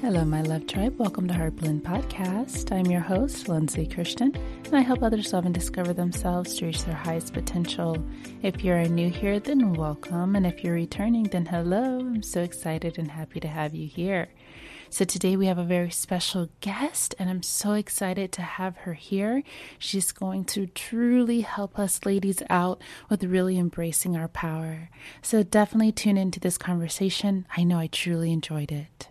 Hello, my love tribe. Welcome to Heart Blend Podcast. I'm your host, Lindsay Christian, and I help others love and discover themselves to reach their highest potential. If you're new here, then welcome. And if you're returning, then hello. I'm so excited and happy to have you here. So, today we have a very special guest, and I'm so excited to have her here. She's going to truly help us ladies out with really embracing our power. So, definitely tune into this conversation. I know I truly enjoyed it.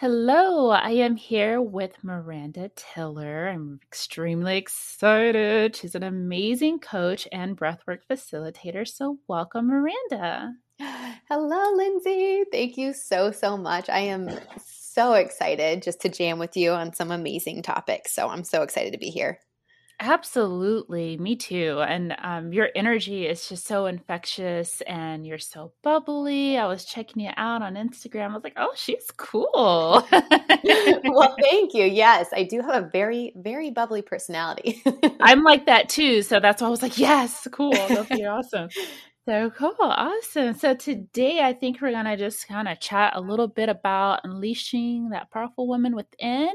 Hello, I am here with Miranda Tiller. I'm extremely excited. She's an amazing coach and breathwork facilitator. So, welcome, Miranda. Hello, Lindsay. Thank you so, so much. I am so excited just to jam with you on some amazing topics. So, I'm so excited to be here. Absolutely, me too. And um, your energy is just so infectious, and you're so bubbly. I was checking you out on Instagram. I was like, "Oh, she's cool." well, thank you. Yes, I do have a very, very bubbly personality. I'm like that too, so that's why I was like, "Yes, cool. That'll be awesome." So cool, awesome. So today, I think we're gonna just kind of chat a little bit about unleashing that powerful woman within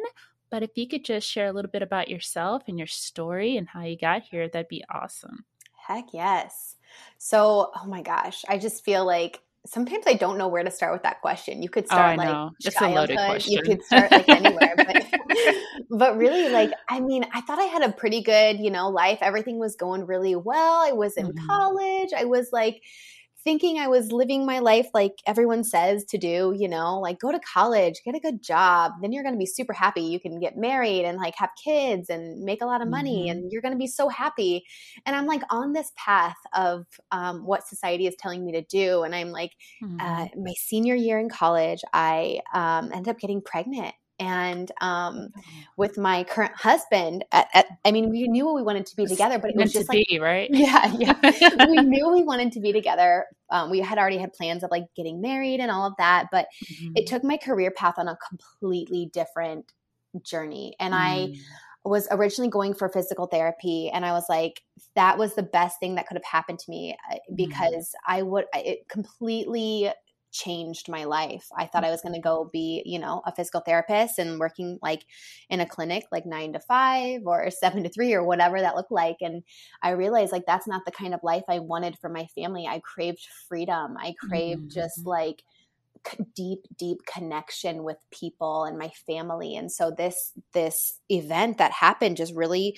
but if you could just share a little bit about yourself and your story and how you got here, that'd be awesome. Heck yes. So, oh my gosh, I just feel like sometimes I don't know where to start with that question. You could oh, start oh, like it's a loaded question. You could start like anywhere, but but really, like I mean, I thought I had a pretty good, you know, life. Everything was going really well. I was in mm-hmm. college. I was like thinking I was living my life like everyone says to do, you know, like go to college, get a good job, then you're going to be super happy. You can get married and like have kids and make a lot of money mm-hmm. and you're going to be so happy. And I'm like on this path of um, what society is telling me to do. And I'm like, uh, mm-hmm. uh, my senior year in college, I um, ended up getting pregnant and um, with my current husband at, at, i mean we knew we wanted to be together but it was just like be, right yeah yeah we knew we wanted to be together um, we had already had plans of like getting married and all of that but mm-hmm. it took my career path on a completely different journey and mm. i was originally going for physical therapy and i was like that was the best thing that could have happened to me uh, mm. because mm. i would it completely changed my life. I thought I was going to go be, you know, a physical therapist and working like in a clinic like 9 to 5 or 7 to 3 or whatever that looked like and I realized like that's not the kind of life I wanted for my family. I craved freedom. I craved mm-hmm. just like deep deep connection with people and my family and so this this event that happened just really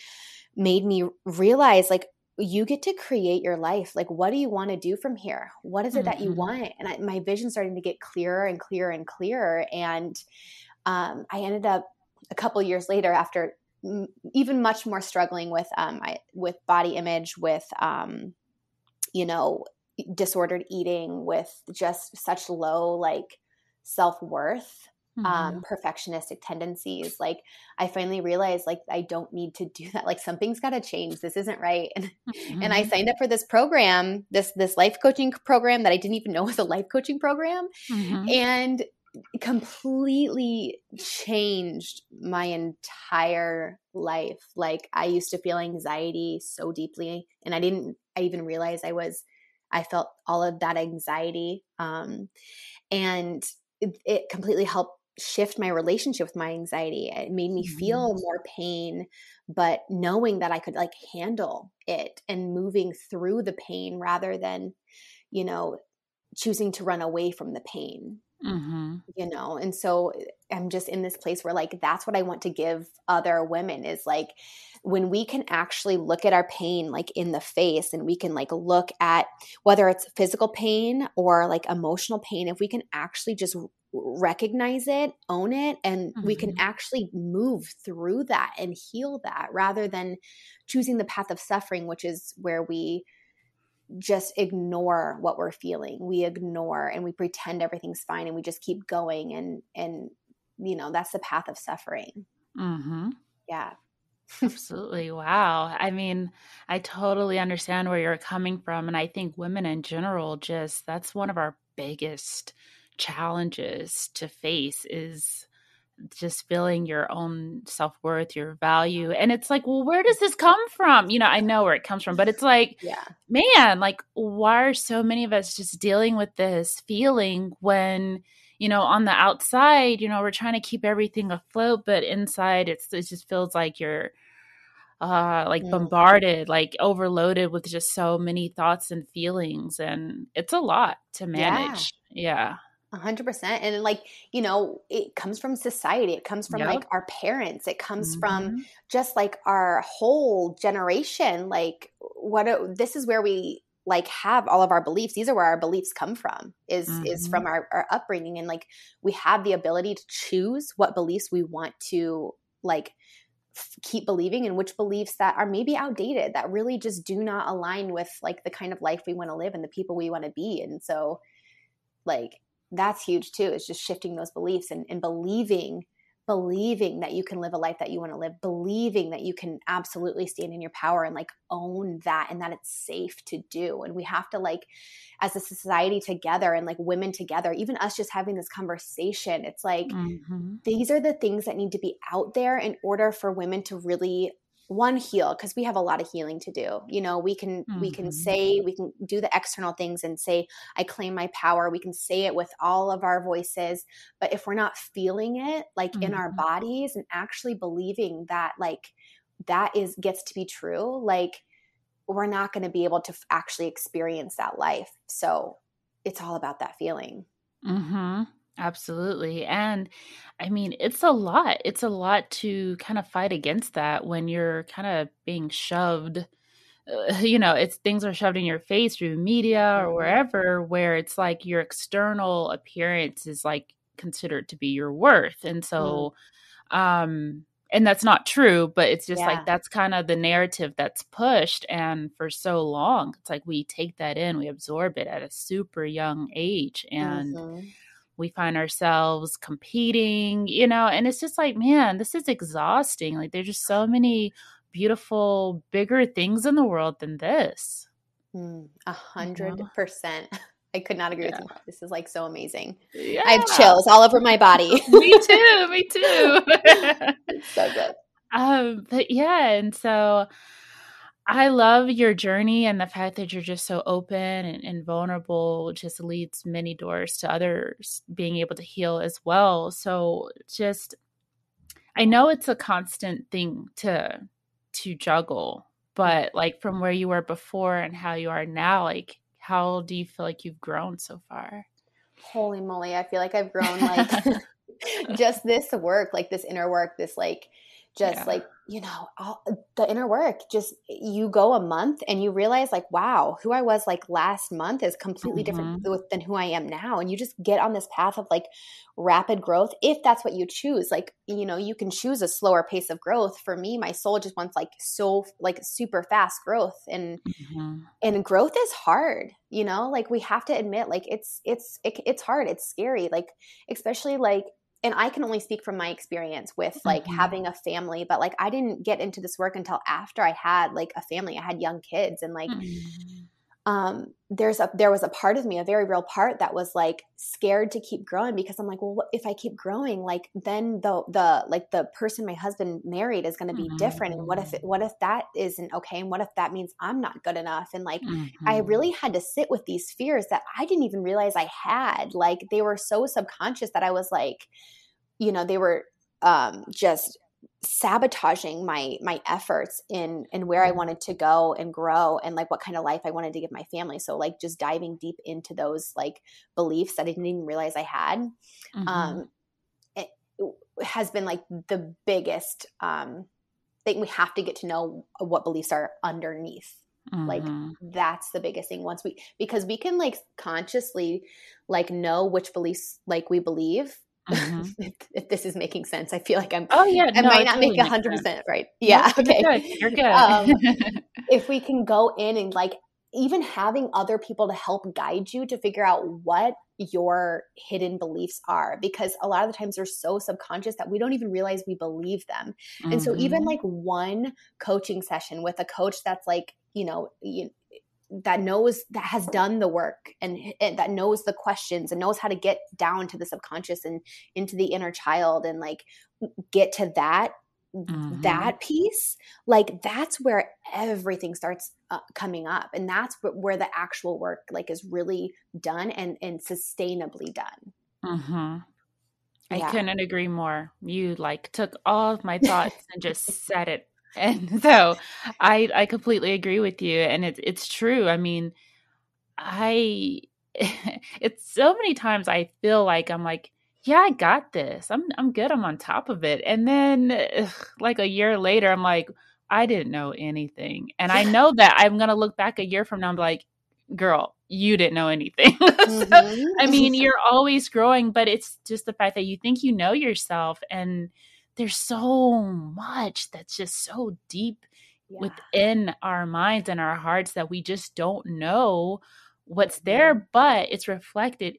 made me realize like you get to create your life. Like, what do you want to do from here? What is it mm-hmm. that you mm-hmm. want? And I, my vision starting to get clearer and clearer and clearer. And um, I ended up a couple years later, after m- even much more struggling with um, I, with body image, with um, you know disordered eating, with just such low like self worth mm-hmm. um, perfectionistic tendencies. Like I finally realized like I don't need to do that. Like something's got to change. This isn't right. And, mm-hmm. and I mm-hmm. signed up for this program, this this life coaching program that I didn't even know was a life coaching program, mm-hmm. and completely changed my entire life. Like I used to feel anxiety so deeply, and I didn't. I even realize I was. I felt all of that anxiety, um, and it, it completely helped shift my relationship with my anxiety. It made me mm-hmm. feel more pain, but knowing that I could like handle it and moving through the pain rather than, you know, choosing to run away from the pain. Mm-hmm. You know, and so I'm just in this place where like that's what I want to give other women is like when we can actually look at our pain like in the face and we can like look at whether it's physical pain or like emotional pain, if we can actually just recognize it, own it, and mm-hmm. we can mm-hmm. actually move through that and heal that rather than choosing the path of suffering, which is where we just ignore what we're feeling we ignore and we pretend everything's fine and we just keep going and and you know that's the path of suffering mm-hmm. yeah Absolutely. Wow. I mean, I totally understand where you're coming from. And I think women in general, just that's one of our biggest challenges to face is just feeling your own self-worth your value and it's like well where does this come from? You know i know where it comes from but it's like yeah. Man like why are so many of us just dealing with this feeling when you know on the outside you know we're trying to keep everything afloat but inside it's it just feels like you're uh like mm. bombarded like overloaded with just so many thoughts and feelings and it's a lot to manage. Yeah, yeah. 100% and like you know it comes from society it comes from yep. like our parents it comes mm-hmm. from just like our whole generation like what this is where we like have all of our beliefs these are where our beliefs come from is mm-hmm. is from our, our upbringing and like we have the ability to choose what beliefs we want to like f- keep believing and which beliefs that are maybe outdated that really just do not align with like the kind of life we want to live and the people we want to be and so like that's huge too is just shifting those beliefs and, and believing believing that you can live a life that you want to live, believing that you can absolutely stand in your power and like own that and that it's safe to do. And we have to like, as a society together and like women together, even us just having this conversation, it's like mm-hmm. these are the things that need to be out there in order for women to really one heal because we have a lot of healing to do you know we can mm-hmm. we can mm-hmm. say we can do the external things and say i claim my power we can say it with all of our voices but if we're not feeling it like mm-hmm. in our mm-hmm. bodies and actually believing that like that is gets to be true like we're not going to be able to f- actually experience that life so it's all about that feeling mm-hmm Absolutely. And I mean, it's a lot. It's a lot to kind of fight against that when you're kind of being shoved. Uh, you know, it's things are shoved in your face through media or mm-hmm. wherever, where it's like your external appearance is like considered to be your worth. And mm. so, mm. um, and that's not true, but it's just yeah. like that's kind of the narrative that's pushed. And for so long, it's like we take that in, we absorb it at a super young age. And, mm-hmm we find ourselves competing, you know, and it's just like, man, this is exhausting. Like there's just so many beautiful, bigger things in the world than this. Hmm, a hundred percent. I could not agree yeah. with you. This is like so amazing. Yeah. I have chills all over my body. me too. Me too. It's so good. Um, but yeah, and so I love your journey and the fact that you're just so open and, and, vulnerable just leads many doors to others being able to heal as well. So just I know it's a constant thing to to juggle, but like from where you were before and how you are now, like how do you feel like you've grown so far? Holy moly, I feel like I've grown like just this work, like this inner work, this like just yeah. like you know all, the inner work just you go a month and you realize like wow who i was like last month is completely mm-hmm. different than who i am now. And you just get on this path of like rapid growth if that's what you choose. Like you know you can choose a slower pace of growth. For me my soul just wants like so like super fast growth. And mm-hmm. and growth is hard you know? Like we have to admit like it's it's it, it's hard. It's scary. Like especially like and I can only speak from my experience with like mm-hmm. having a family, but like I didn't get into this work until after I had like a family. I had young kids and like mm-hmm. Um there's a there was a part of me, a very real part that was like scared to keep growing because I'm like, well, what, if I keep growing, like then the the like the person my husband married is going to be mm-hmm. different and what if it, what if that isn't okay and what if that means I'm not good enough and like I mm-hmm. really had to sit with these fears that I didn't even realize I had. Like they were so subconscious that I was like you know they were um, just sabotaging my my efforts in in where I wanted to go and grow and like what kind of life I wanted to give my family. So like just diving deep into those like beliefs that I didn't even realize I had. Mm-hmm. Um, it has been like the biggest um, thing. We have to get to know what beliefs are underneath. Mm-hmm. Like that's the biggest thing. Once we because we can like consciously like know which beliefs like we believe Mm-hmm. if, if, this is making sense, I feel like I'm. Oh yeah, I no, might not totally make hundred percent right. Yeah, okay, you're good. You're good. um, if we can go in and like even having other people to help guide you to figure out what your hidden beliefs are because a lot of the times they're so subconscious that we don't even realize we believe them. Mm-hmm. And so even mm-hmm. like one coaching session with a coach that's like, you know, you, that knows that has done the work and, and, that knows the questions and knows how to get down to the subconscious and into the inner child and like get to that mm-hmm. that piece like that's where everything starts uh, coming up and that's where, where the actual work like is really done and and sustainably done mm-hmm. I yeah. couldn't agree more. You like took all of my thoughts and just said it. And so I I completely agree with you and it's it's true. I mean, I it's so many times I feel like I'm like yeah, I got this. I'm I'm good. I'm on top of it. And then ugh, like a year later, I'm like, I didn't know anything. And I know that I'm gonna look back a year from now and be like, girl, you didn't know anything. Mm-hmm. so, I mean, you're always growing, but it's just the fact that you think you know yourself and there's so much that's just so deep yeah. within our minds and our hearts that we just don't know what's there, but it's reflected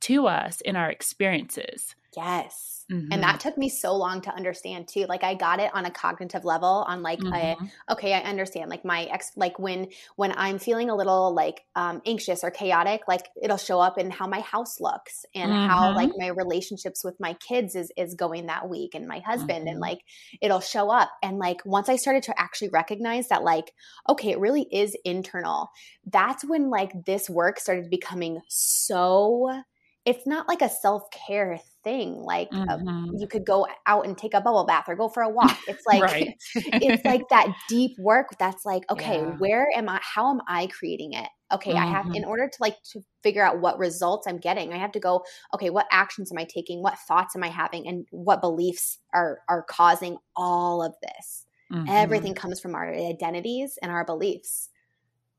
to us in our experiences. Yes. Mm-hmm. And that took me so long to understand too. Like I got it on a cognitive level on like mm-hmm. a, okay, I understand like my ex like when when I'm feeling a little like um anxious or chaotic, like it'll show up in how my house looks and mm-hmm. how like my relationships with my kids is is going that week and my husband and mm-hmm. like it'll show up and like once I started to actually recognize that like okay, it really is internal. That's when like this work started becoming so it's not like a self-care thing like uh, mm-hmm. you could go out and take a bubble bath or go for a walk it's like it's like that deep work that's like okay yeah. where am i how am i creating it okay mm-hmm. i have in mm-hmm. order to like to figure out what results i'm getting i have to go okay what actions am i taking what thoughts am i having and what beliefs are are causing all of this mm-hmm. everything comes from our identities and our beliefs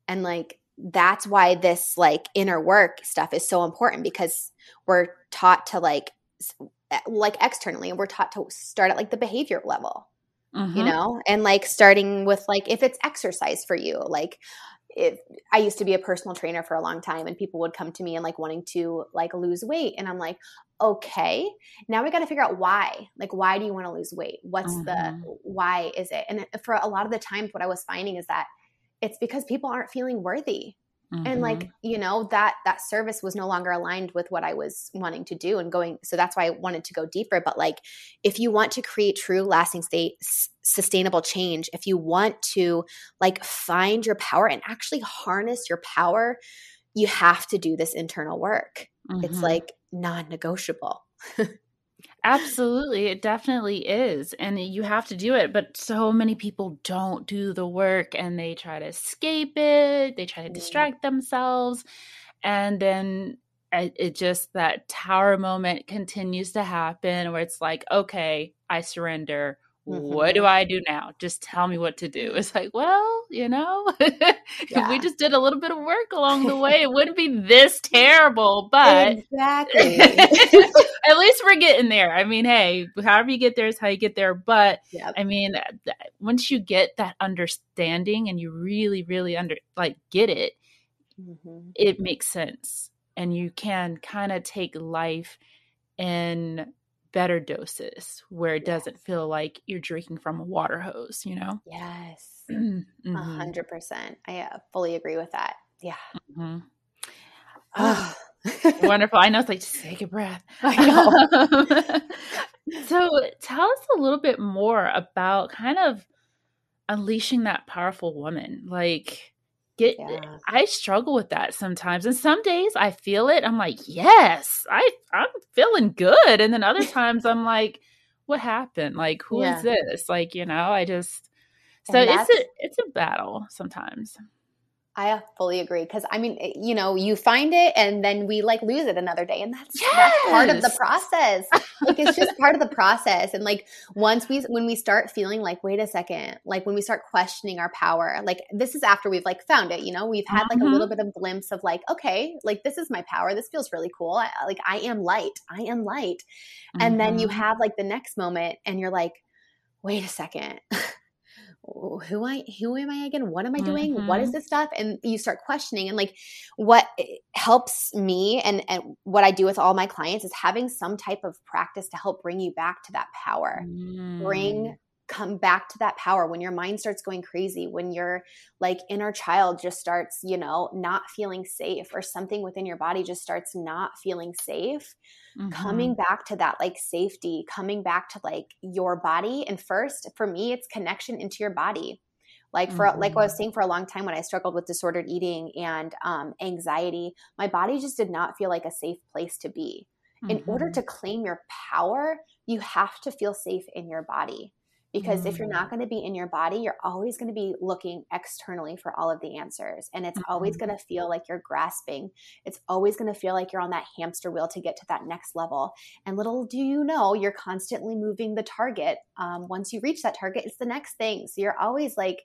and like that's why this like inner work stuff is so important because we're taught to like like externally and we're taught to start at like the behavior level mm-hmm. you know? And like starting with like if it's exercise for you like if I used to be a personal trainer for a long time and people would come to me and like wanting to like lose weight and I'm like okay now we got to figure out why. Like why do you want to lose weight? What's mm-hmm. the why is it? And for a lot of the times what I was finding is that it's because people aren't feeling worthy Mm-hmm. and like you know that that service was no longer aligned with what i was wanting to do and going so that's why i wanted to go deeper but like if you want to create true lasting state sustainable change if you want to like find your power and actually harness your power you have to do this internal work mm-hmm. it's like non-negotiable Absolutely. It definitely is. And you have to do it. But so many people don't do the work and they try to escape it, they try to mm. distract themselves. And then it, it just, that tower moment continues to happen where it's like, okay, I surrender. Mm-hmm. What do I do now? Just tell me what to do. It's like, well, you know, yeah. if we just did a little bit of work along the way, it wouldn't be this terrible. But exactly, at least we're getting there. I mean, hey, however you get there is how you get there. But yep. I mean, once you get that understanding and you really, really under like get it, mm-hmm. it makes sense, and you can kind of take life in better doses where it doesn't feel like you're drinking from a water hose, you know? Yes. A mm-hmm. hundred percent. I uh, fully agree with that. Yeah. Mm-hmm. Oh, wonderful. I know it's like, just take a breath. I know. so tell us a little bit more about kind of unleashing that powerful woman. Like, get eh, yeah. I struggle with that sometimes. And some days I feel it. I'm like, yes, I I'm feeling good. And then other times I'm like, what happened? Like, who yeah. is this? Like, you know, I just so it's a it's a battle sometimes. I fully agree because I mean, you know, you find it and then we like lose it another day, and that's yes! that's part of the process. like it's just part of the process. And like once we when we start feeling like, wait a second, like when we start questioning our power, like this is after we've like found it. You know, we've had like mm-hmm. a little bit of glimpse of like, okay, like this is my power. This feels really cool. I, like I am light. I am light. Mm-hmm. And then you mm-hmm. have like the next moment, and you're like, wait a second who I who am I again? What am I doing? Mm-hmm. What is mm-hmm. this stuff? And you start questioning and like what eh, helps me and and what I do with all my clients is having some type of practice to help bring you back to that power. Mm. Bring come back to that power when your mind starts going crazy when your like inner child just starts you know not feeling safe or something within your body just starts not feeling safe mm-hmm. coming back to that like safety coming back to like your body and first for me it's connection into your body like for mm-hmm. like I was mm-hmm. saying for a long time when I struggled with disordered eating and um, anxiety, my body just did not feel like a safe place to be. Mm-hmm. In order mm-hmm. to claim your power, you have to feel safe in your body because mm. if you're not mm. going to be in your body you're always going to be looking externally for all of the answers and it's mm-hmm. always going to feel like you're grasping it's always going to feel like you're on that hamster wheel to get to that next level and little do you know you're constantly moving the target um, once you reach that target it's the next thing so you're always like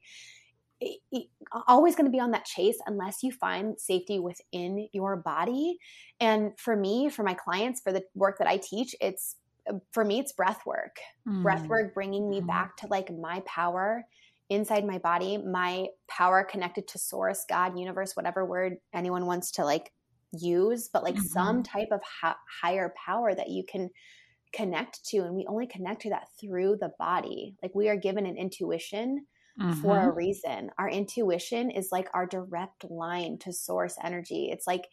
always going to be on that chase unless you find safety within your body and for me for my clients for the work that i teach it's for me it's breath work mm. breath work bringing me back to like my power inside my body my power connected to source god universe whatever word anyone wants to like use but like mm-hmm. some type of ha- higher power that you can connect to and we only connect to that through the body like we are given an intuition mm-hmm. for a mm-hmm. reason our intuition is like our direct line to source energy it's like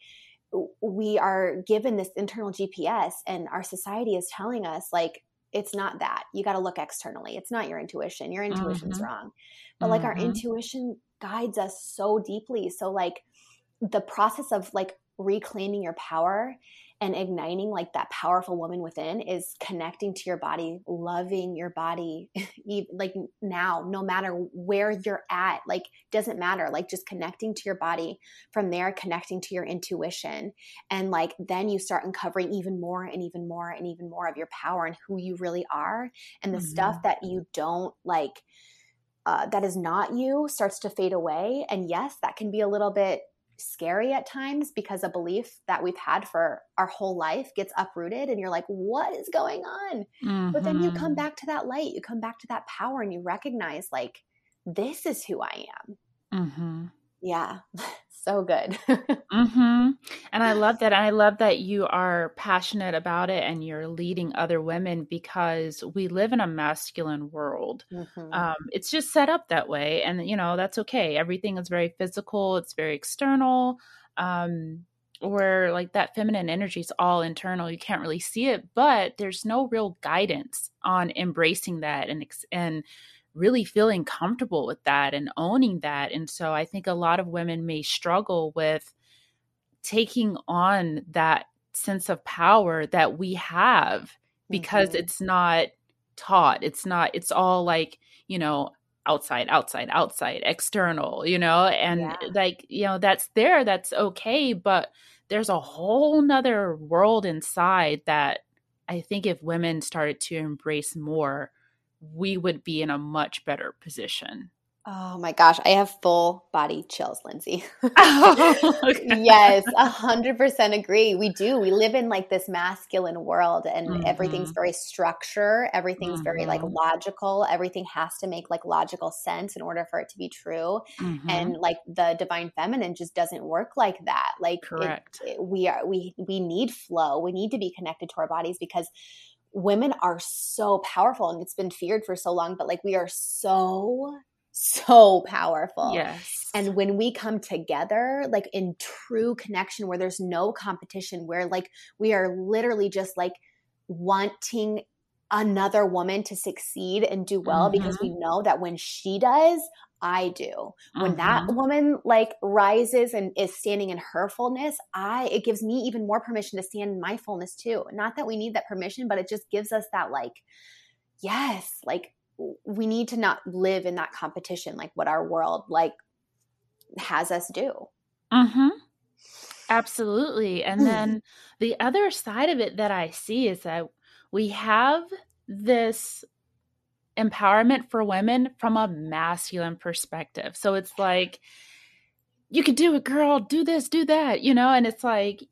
we are given this internal GPS and our society is telling us like it's not that. You got to look externally. It's not your intuition. Your intuition's mm-hmm. wrong. But mm-hmm. like our mm-hmm. intuition guides us so deeply. So like the process of like reclaiming your power and igniting like that powerful woman within is connecting to your body loving your body like now no matter where you're at like doesn't matter like just connecting to your body from there connecting to your intuition and like then you start uncovering even more and even more and even more of your power and who you really are and the mm-hmm. stuff that you don't like uh, that is not you starts to fade away and yes that can be a little bit scary at times because a belief that we've had for our whole life gets uprooted and you're like what is going on mm-hmm. but then you come mm-hmm. back to that light you come back to that power and you recognize like this is who i am mm-hmm. yeah so good. mm-hmm. And I love that. I love that you are passionate about it and you're leading other women because we live in a masculine world. Mm-hmm. Um, it's just set up that way. And, you know, that's okay. Everything is very physical, it's very external. Um, where like that feminine energy is all internal you can't really see it but there's no real guidance on embracing that and and really feeling comfortable with that and owning that. And so I think a lot of women may struggle with taking on that sense of power that we have because mm-hmm. it's not taught. It's not, it's all like, you know, outside, outside, outside, external, you know, and yeah. like, you know, that's there, that's okay. But there's a whole nother world inside that I think if women started to embrace more, we would be in a much better position. Oh my gosh, I have full body chills, Lindsay. oh, okay. Yes, a hundred percent agree. We do. We live in like this masculine world, and mm-hmm. everything's very structure. Everything's mm-hmm. very like mm-hmm. logical. Everything has to make like logical sense in order for it to be true. Mm-hmm. And like the divine feminine just doesn't work like that. Like, correct. It, it, we are we we need flow. We need to be connected to our bodies because women are so powerful and it's been feared for so long, but like we are so so powerful. Yes. And when we come together, like in true connection where there's no competition, where like we are literally just like wanting another woman to succeed and do well mm-hmm. because we know that when she does, I do. When uh-huh. that mm-hmm. woman like rises and is standing in her fullness, I it gives me even more permission to stand in my fullness too. Not that we need that permission, but it just gives us that like yes, like we need to not live in that competition like what our world like has us do. Mhm. Absolutely. And hmm. then the other side of it that I see is that we have this empowerment for women from a masculine perspective. So it's like, you could do it, girl, do this, do that, you know? And it's like,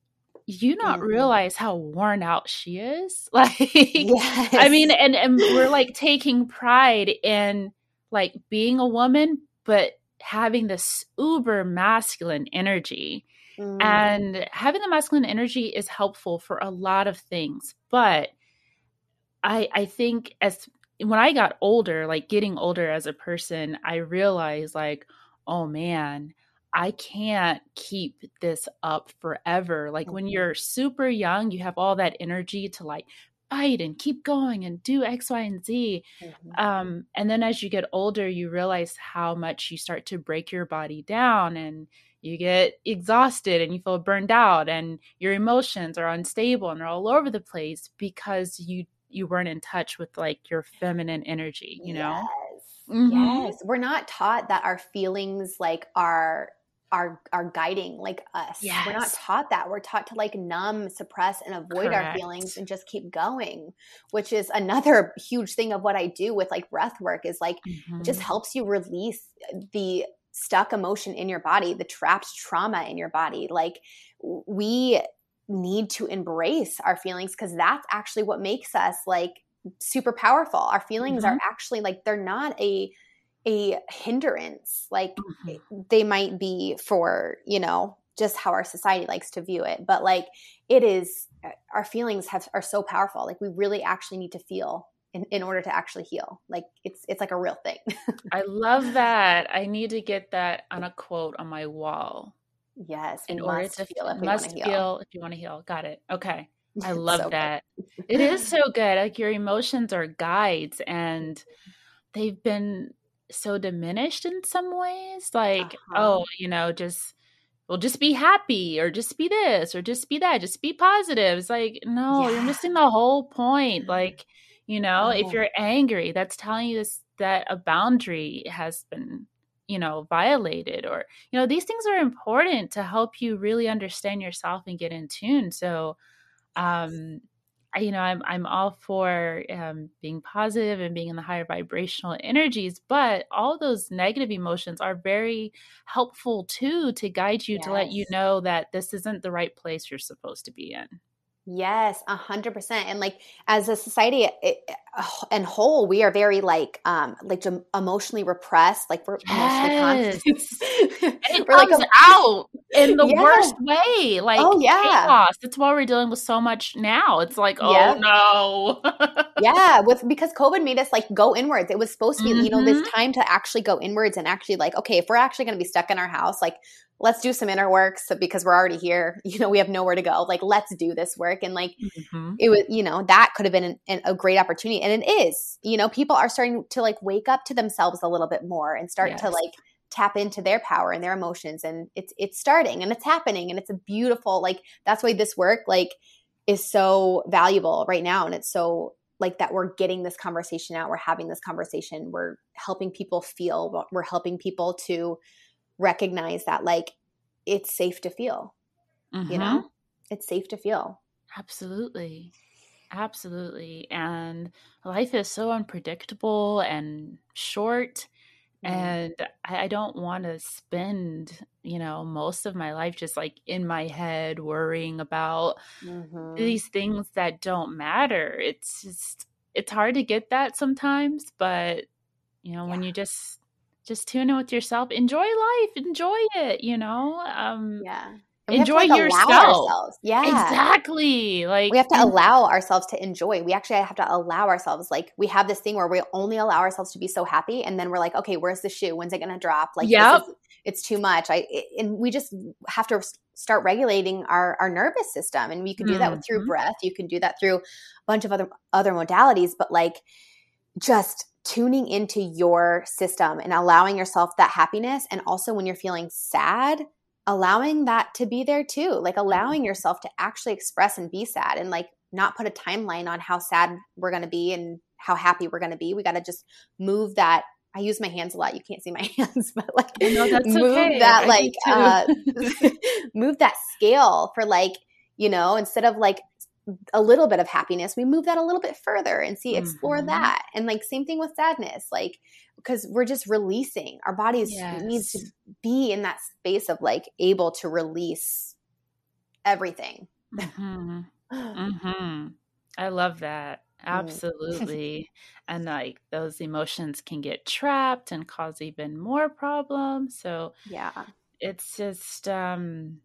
you not mm-hmm. realize how worn out she is. Like, yes. I mean, and, and we're like taking pride in like being a woman, but having this uber masculine energy. Mm. And having the masculine energy is helpful for a lot of things. But I I think as when I got older, like getting older as a person, I realized like, oh man, I can't keep this up forever. Like mm-hmm. when you're super young, you have all that energy to like fight and keep going and do X, Y, and Z. Mm-hmm. Um, and then as you get older, you realize how much you start to break your body down and you get exhausted and you feel burned out and your emotions are unstable and they're all over the place because you you weren't in touch with like your feminine energy, you know? Yes. Mm-hmm. Yes. We're not taught that our feelings like are are are guiding like us. Yes. We're not taught that. We're taught to like numb, suppress, and avoid Correct. our feelings and just keep going, which is another huge thing of what I do with like breath work is like mm-hmm. just helps you release the stuck emotion in your body, the trapped trauma in your body. Like we need to embrace our feelings because that's actually what makes us like super powerful. Our feelings mm-hmm. are actually like they're not a a hindrance like mm-hmm. they might be for you know just how our society likes to view it but like it is uh, our feelings have are so powerful like we really actually need to feel in, in order to actually heal like it's it's like a real thing i love that i need to get that on a quote on my wall yes in order to feel if must feel if you want to heal got it okay i love so that it is so good like your emotions are guides and they've been so diminished in some ways like uh-huh. oh you know just well just be happy or just be this or just be that just be positive it's like no yeah. you're missing the whole point like you know if uh-huh. you're angry that's telling you this that a boundary has been you know violated or you know these things are important to help you really understand yourself and get in tune so um you know, I'm I'm all for um, being positive and being in the higher vibrational energies, but all those negative emotions are very helpful too to guide you yes. to let you know that this isn't the right place you're supposed to be in. Yes, a hundred percent. And like as a society it, and whole, we are very like um like emotionally repressed. Like we're yes. emotionally conscious. and it we're comes like out in the yeah. worst way. Like oh yeah, chaos. That's why we're dealing with so much now. It's like oh yeah. no. yeah, with because COVID made us like go inwards. It was supposed to be mm-hmm. you know this mm-hmm. time to actually go inwards and actually like okay if we're actually going to be stuck in our house like let's do some inner work so because we're already here. You know we have nowhere to go. Like let's do this work. And like mm-hmm. it was you know that could have been an, an, a great opportunity. And it is. You know people are starting to like wake up to themselves a little bit more and start yes. to like tap into their power and their emotions. And it's it's starting and it's happening and it's a beautiful like that's why this work like is so valuable right now. And it's so like that we're getting this conversation out. We're having this conversation. We're helping people feel we're helping people to recognize that like it's safe to feel mm-hmm. you know it's safe to feel absolutely absolutely and life is so unpredictable and short mm-hmm. and I, I don't want to spend you know most of my life just like in my head worrying about mm-hmm. these things that don't matter it's just it's hard to get that sometimes but you know yeah. when you just just tune in with yourself enjoy life enjoy it you know um yeah enjoy to, like, yourself. yeah. Exactly like we have to allow ourselves to enjoy we actually have to allow ourselves like we have this thing where we only allow ourselves to be so happy and then we're like okay where's the shoe? When's it gonna drop? Like yeah it's too much. I and we just have to start regulating our our nervous system and we can do that mm-hmm. through breath you can do that through a bunch of other other modalities but like just tuning into your system and allowing yourself that happiness. And also when you're feeling sad, allowing that to be there too, like allowing yourself to actually express and be sad and like not put a timeline on how sad we're going to be and how happy we're going to be. We got to just move that. I use my hands a lot. You can't see my hands, but like no, move okay. that, like, uh, move that scale for like, you know, instead of like a little bit of happiness we move that a little bit further and see explore mm-hmm. that and like same thing with sadness like because we're just releasing our bodies yes. needs to be in that space of like able to release everything mm-hmm. Mm-hmm. i love that Absolutely. and like those emotions can get trapped and cause even more problems. So, yeah. It's just um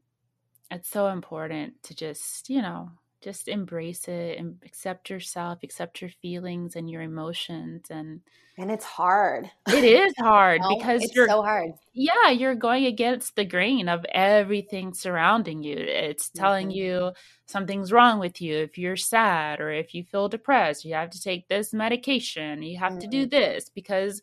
it's so important to just, you know, just embrace it and accept yourself, accept your feelings and your emotions and and it's hard. It is hard you know, because it's you're so hard. Yeah, you're going against the grain of everything surrounding you. It's telling mm-hmm. you something's wrong with you if you're sad or if you feel depressed, you have to take this medication, you have mm-hmm. to do mm-hmm. this because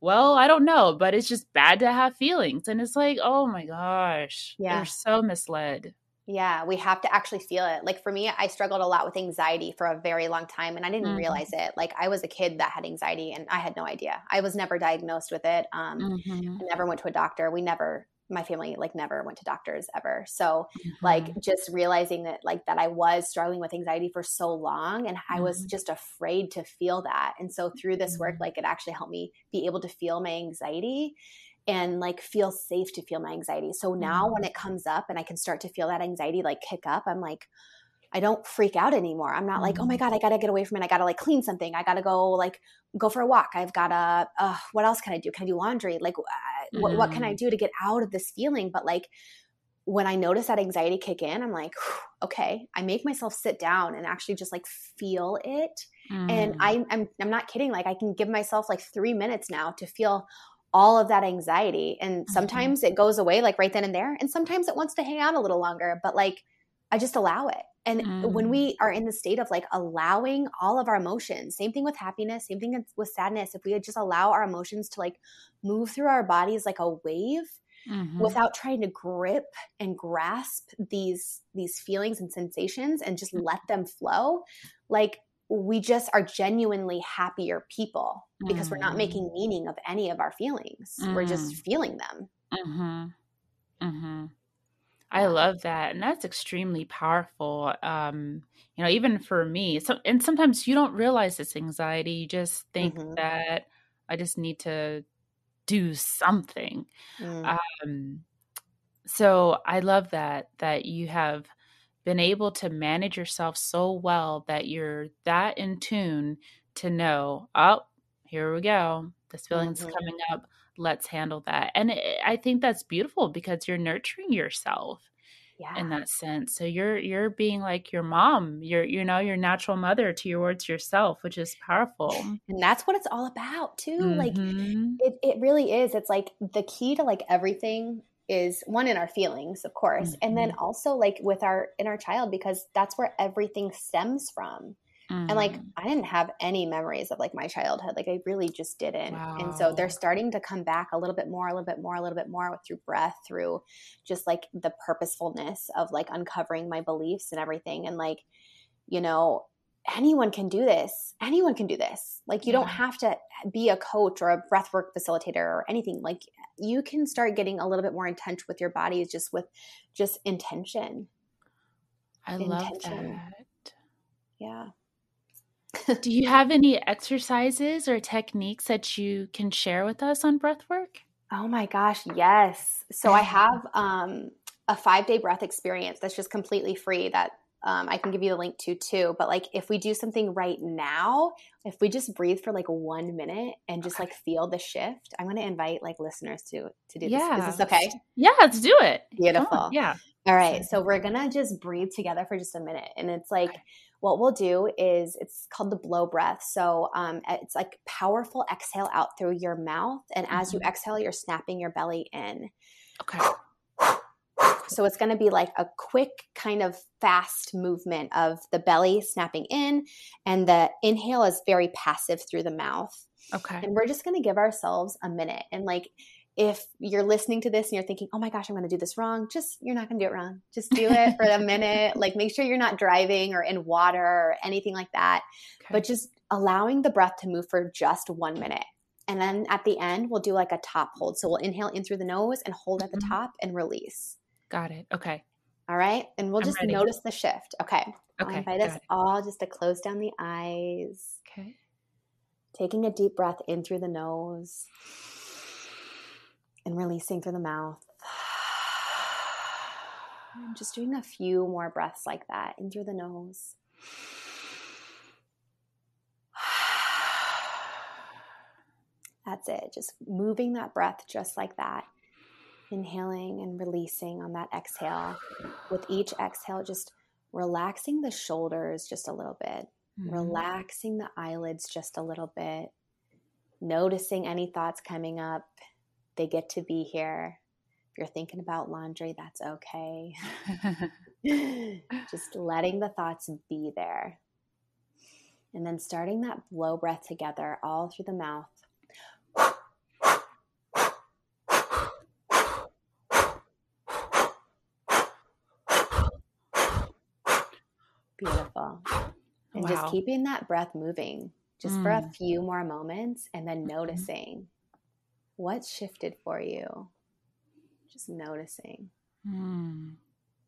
well, I don't know, but it's just bad to have feelings. And it's like, oh my gosh, yeah. they're so misled. Yeah, we have to actually feel it. Like for me, I struggled a lot with anxiety for a very long time and I didn't mm-hmm. realize it. Like I was a kid that had anxiety and I had no idea. I was never diagnosed with it. Um, mm-hmm. I never went to a doctor. We never my family like never went to doctors ever. So mm-hmm. like just realizing that like that I was struggling with anxiety for so long and I was mm-hmm. just afraid to feel that. And so through this work mm-hmm. like it actually helped me be able to feel my anxiety and like feel safe to feel my anxiety. So now when mm-hmm. it comes up and I can start to feel that anxiety like kick up, I'm like, I don't freak out anymore. I'm not like, oh my mm-hmm. God, I gotta get away from it. I gotta like clean something. I gotta go like go for a walk. I've gotta, uh, what else can I do? Can I do laundry? Like, uh, what, what can I mm. do to get out of this feeling? But like, when I notice that anxiety kick in, I'm like, okay, I make myself sit down and actually just like feel it. Mm. And I, I'm, I'm not kidding. Like I can give myself like three minutes now to feel all of that anxiety. And mm-hmm. sometimes mm-hmm. it goes away like right then and there. And sometimes it wants to hang out a little longer, but like I just allow it. And mm. when we are in the state of like allowing all of our emotions, same thing with happiness, same thing with sadness, if we just allow our emotions to like move through our bodies like a wave, Mm-hmm. without trying to grip and grasp these these feelings and sensations and just let them flow like we just are genuinely happier people because mm. we're not mm. making meaning of any of our feelings. Mm. We're just mm. feeling them. Mm-hmm. Mm-hmm. I love that, and that's extremely powerful. Um, you know, even for me, so and sometimes you don't realize it's anxiety. You just think mm-hmm. that I just need to do something. Mm. Um, so I love that that you have been able to manage yourself so well that you're that in tune to know, oh, here we go. This feeling's mm-hmm. coming up. Let's handle that. And it, I think that's beautiful because you're nurturing yourself yeah. in that sense. So you're you're being like your mom, you're you know your natural mother to your words yourself, which is powerful. And that's what it's all about too. Mm-hmm. Like it it really is. It's like the key to like everything is one in our feelings of course mm-hmm. and then mm-hmm. also like with our inner child because that's where everything stems from mm-hmm. and like mm-hmm. i didn't have any memories of like my childhood like i really just didn't wow. and so they're starting to come back a little bit more a little bit more a little bit more through breath through just like the purposefulness of like uncovering my beliefs and everything and like you know anyone can do this. Anyone can do this. Like you yeah. don't have to be a coach or a breathwork facilitator or anything. Like you can start getting a little bit more in touch with your body just with just intention. I intention. love that. Yeah. do you have any exercises or techniques that you can share with us on breathwork? Oh my gosh, yes. So I have um a 5-day breath experience that's just completely free that um, I can give you the link to too. But like if we do something right now, if we just breathe for like one minute and just okay. like feel the shift, I'm going to invite like listeners to to do yeah. this. Is this okay? Yeah, let's do it. Beautiful. Oh, yeah. All right. So we're gonna just breathe together for just a minute, and it's like. Okay. What we'll do is it's called the blow breath. So um, it's like powerful exhale out through your mouth, and as mm-hmm. you exhale, you're snapping your belly in. Okay. So it's going to be like a quick, kind of fast movement of the belly snapping in, and the inhale is very passive through the mouth. Okay. And we're just going to give ourselves a minute. And like, if you're listening to this and you're thinking, oh my gosh, I'm going to do this wrong, just you're not going to do it wrong. Just do it for a minute. Like, make sure you're not driving or in water or anything like that, okay. but just allowing the breath to move for just one minute. And then at the end, we'll do like a top hold. So we'll inhale in through the nose and hold at the mm-hmm. top and release. Got it. Okay. All right. And we'll I'm just ready. notice the shift. Okay. Okay. I invite us it. all just to close down the eyes. Okay. Taking a deep breath in through the nose and releasing through the mouth. Just doing a few more breaths like that in through the nose. That's it. Just moving that breath just like that Inhaling and releasing on that exhale. With each exhale, just relaxing the shoulders just a little bit, mm-hmm. relaxing the eyelids just a little bit, noticing any thoughts coming up. They get to be here. If you're thinking about laundry, that's okay. just letting the thoughts be there. And then starting that blow breath together all through the mouth. Beautiful. And wow. just keeping that breath moving just mm. for a mm. few more moments and then mm-hmm. noticing what shifted for you. Just noticing. Mm.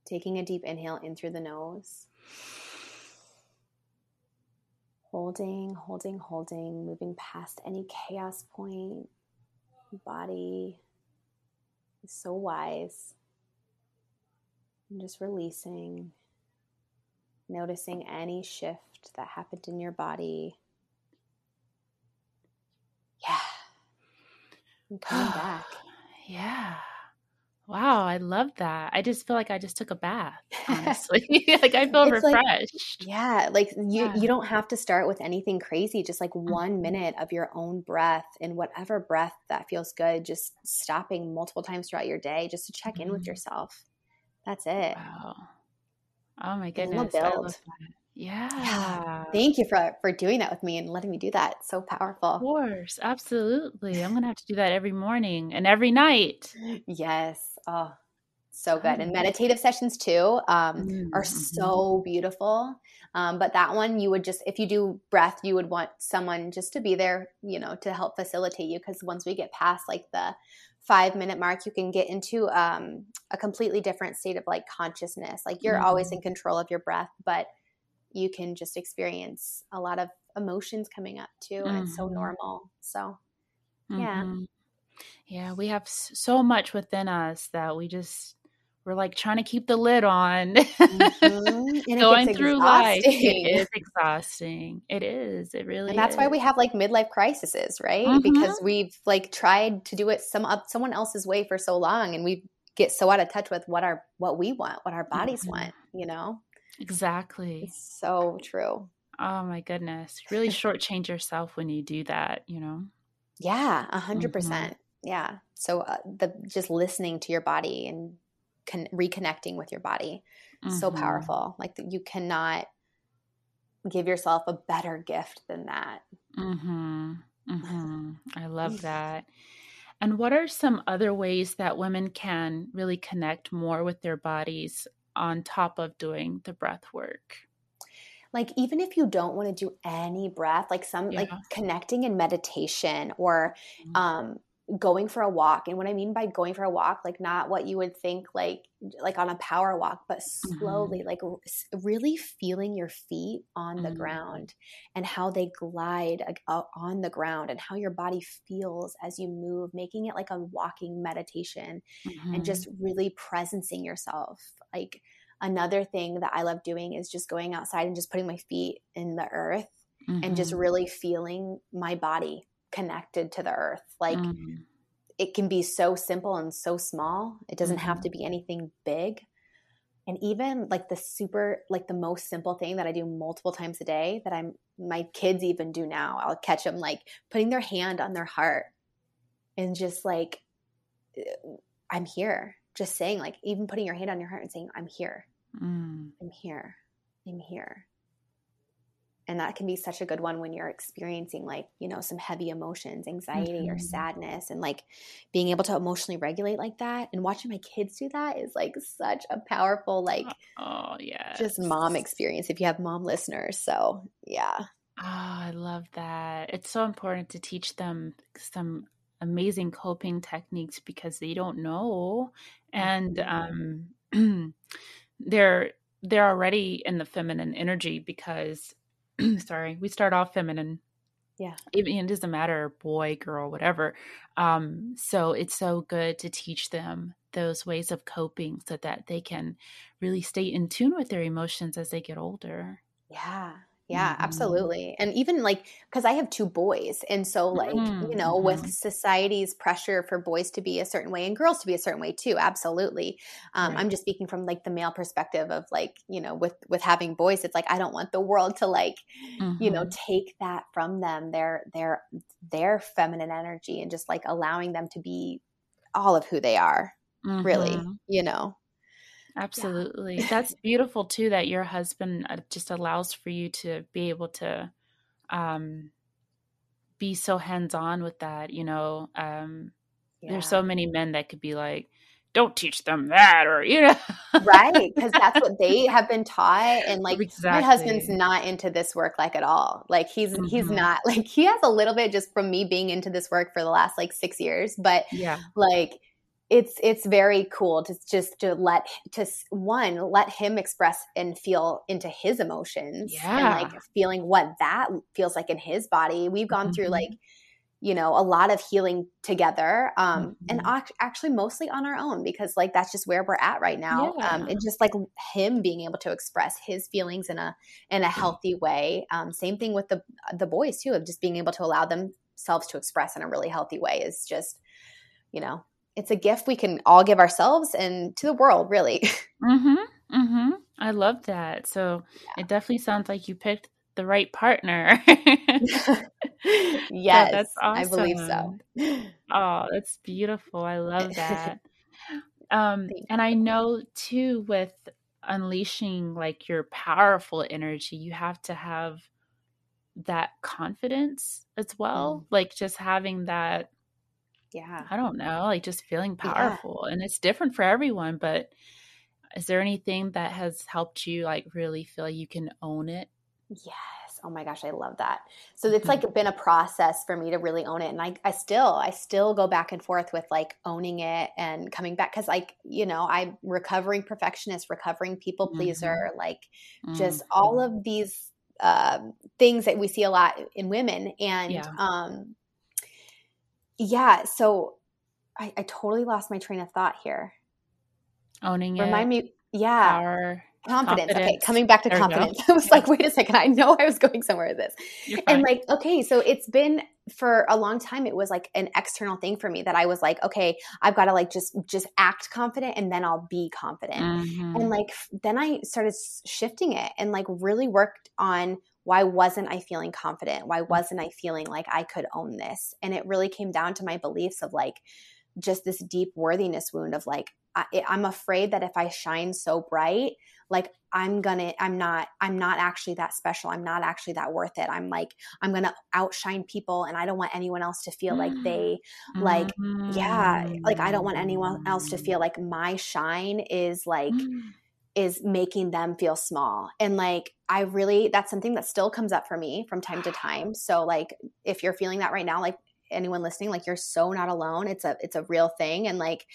Taking a deep inhale in through the nose. Holding, holding, holding, moving past any chaos point. Body is so wise. And just releasing noticing any shift that happened in your body. Yeah. And coming back. Yeah. Wow, I love that. I just feel like I just took a bath, honestly. like I feel it's refreshed. Like, yeah, like you yeah. you don't have to start with anything crazy, just like mm-hmm. 1 minute of your own breath and whatever breath that feels good, just stopping multiple times throughout your day just to check mm-hmm. in with mm-hmm. yourself. That's it. Wow. Oh my goodness. Build. Yeah. yeah. Thank you for for doing that with me and letting me do that. so powerful. Of course. Absolutely. I'm going to have to do that every morning and every night. Yes. Oh, so good. And meditative sessions too um, mm-hmm. are so beautiful. Um, but that one, you would just, if you do breath, you would want someone just to be there, you know, to help facilitate you. Because once we get past like the five minute mark, you can get into um, a completely different state of like consciousness. Like you're mm-hmm. always in control of your breath, but you can just experience a lot of emotions coming up too. And mm-hmm. it's so mm-hmm. normal. So, yeah. Mm-hmm. Yeah, we have so much within us that we just we're like trying to keep the lid on mm-hmm. going through life. It is exhausting. It is. It really and that's is. why we have like midlife crises right? Mm-hmm. because we've like tried to do it some up someone else's way for so long and we get so out of touch with what our what we want what our bodies mm-hmm. want you know? Exactly. It's so true. Oh my goodness. Really shortchange yourself when you do that you know? Yeah a hundred percent. Mm-hmm. yeah. So uh, the just listening to your body and con- reconnecting with your body. Mm-hmm. So powerful. Like you cannot give yourself a better gift than that. Mm-hmm. Mm-hmm. I love that. And what are some other ways that women can really connect more with their bodies on top of doing the breath work? Like even if you don't want to do any breath, like some yeah. like connecting in meditation or mm-hmm. um going for a walk and what i mean by going for a walk like not what you would think like like on a power walk but slowly mm-hmm. like really feeling your feet on mm-hmm. the ground and how they glide on the ground and how your body feels as you move making it like a walking meditation mm-hmm. and just really presencing yourself like another thing that i love doing is just going outside and just putting my feet in the earth and just mm-hmm. really feeling my body connected to the earth. Like mm-hmm. it can be so simple and so small. It doesn't mm-hmm. have to be anything big. And even like the super, like the most simple thing that I do multiple times a day that I'm, my kids even do now. I'll catch them like putting their hand on their heart and just like, I'm here. Just saying, like, even putting your hand on your heart and saying, I'm here. Mm. I'm here. I'm here and that can be such a good one when you're experiencing like you know some heavy emotions anxiety mm-hmm. or sadness and like being able to emotionally regulate like that and watching my kids do that is like such a powerful like oh yeah just mom experience if you have mom listeners so yeah oh i love that it's so important to teach them some amazing coping techniques because they don't know and mm-hmm. um they're they're already in the feminine energy because sorry, we start off feminine. Yeah. Even it doesn't matter boy, girl, whatever. Um, so it's so good to teach them those ways of coping so that they can really stay in tune with their emotions as they get older. Yeah. Yeah, mm-hmm. absolutely. And even like, because I have two boys. And so, like, mm-hmm. you know, with mm-hmm. society's pressure for boys to be a certain way and girls to be a certain way too, absolutely. Um, right. I'm just speaking from like the male perspective of like, you know, with with having boys, it's like I don't want the world to like, mm-hmm. you know, mm-hmm. take that from them, their their their feminine energy, and just like allowing them to be all of who they are, really, mm-hmm. you know. Absolutely. Yeah. That's beautiful too that your husband uh, just allows for you to be able to um be so hands-on with that, you know. Um yeah. there's so many men that could be like don't teach them that or you know right because that's what they have been taught and like exactly. my husband's not into this work like at all like he's mm-hmm. he's not like he has a little bit just from me being into this work for the last like six years but yeah like it's it's very cool to just to let to one let him express and feel into his emotions yeah. and like feeling what that feels like in his body we've gone mm-hmm. through like you know a lot of healing together um mm-hmm. and actually mostly on our own because like that's just where we're at right now yeah. um and just like him being able to express his feelings in a in a healthy way um same thing with the the boys too of just being able to allow themselves to express in a really healthy way is just you know it's a gift we can all give ourselves and to the world, really. Mm-hmm. Mm-hmm. I love that. So yeah. it definitely sounds like you picked the right partner. yes, so that's awesome. I believe so. Oh, that's beautiful. I love that. um, and I know too, with unleashing like your powerful energy, you have to have that confidence as well. Mm. Like just having that yeah. I don't know, like just feeling powerful. Yeah. And it's different for everyone, but is there anything that has helped you like really feel you can own it? Yes. Oh my gosh, I love that. So it's mm-hmm. like been a process for me to really own it. And I, I still, I still go back and forth with like owning it and coming back. Cause like, you know, I'm recovering perfectionist, recovering people pleaser, mm-hmm. like just mm-hmm. all of these uh, things that we see a lot in women. And yeah. um, yeah, so I, I totally lost my train of thought here. Owning Remind it. Remind me, yeah. Power. Confidence. confidence. Okay, coming back to there confidence. I was yeah. like, wait a second, I know I was going somewhere with this. And like, okay, so it's been for a long time it was like an external thing for me that I was like, okay, I've got to like just just act confident and then I'll be confident. Mm-hmm. And like then I started shifting it and like really worked on why wasn't I feeling confident? Why mm. wasn't I feeling like I could own this? And it really came down to my beliefs of like just this deep worthiness wound of like, I, I'm afraid that if I shine so bright, like I'm gonna, I'm not, I'm not actually that special. I'm not actually that worth it. I'm like, I'm gonna outshine people and I don't want anyone else to feel like they, like, yeah, like I don't want anyone else to feel like my shine is like, mm is making them feel small. And like, I really, that's something that still comes up for me from time to time. So, like, if you're feeling that right now, like anyone listening, like, you're so not alone. It's a, it's a real thing. And like,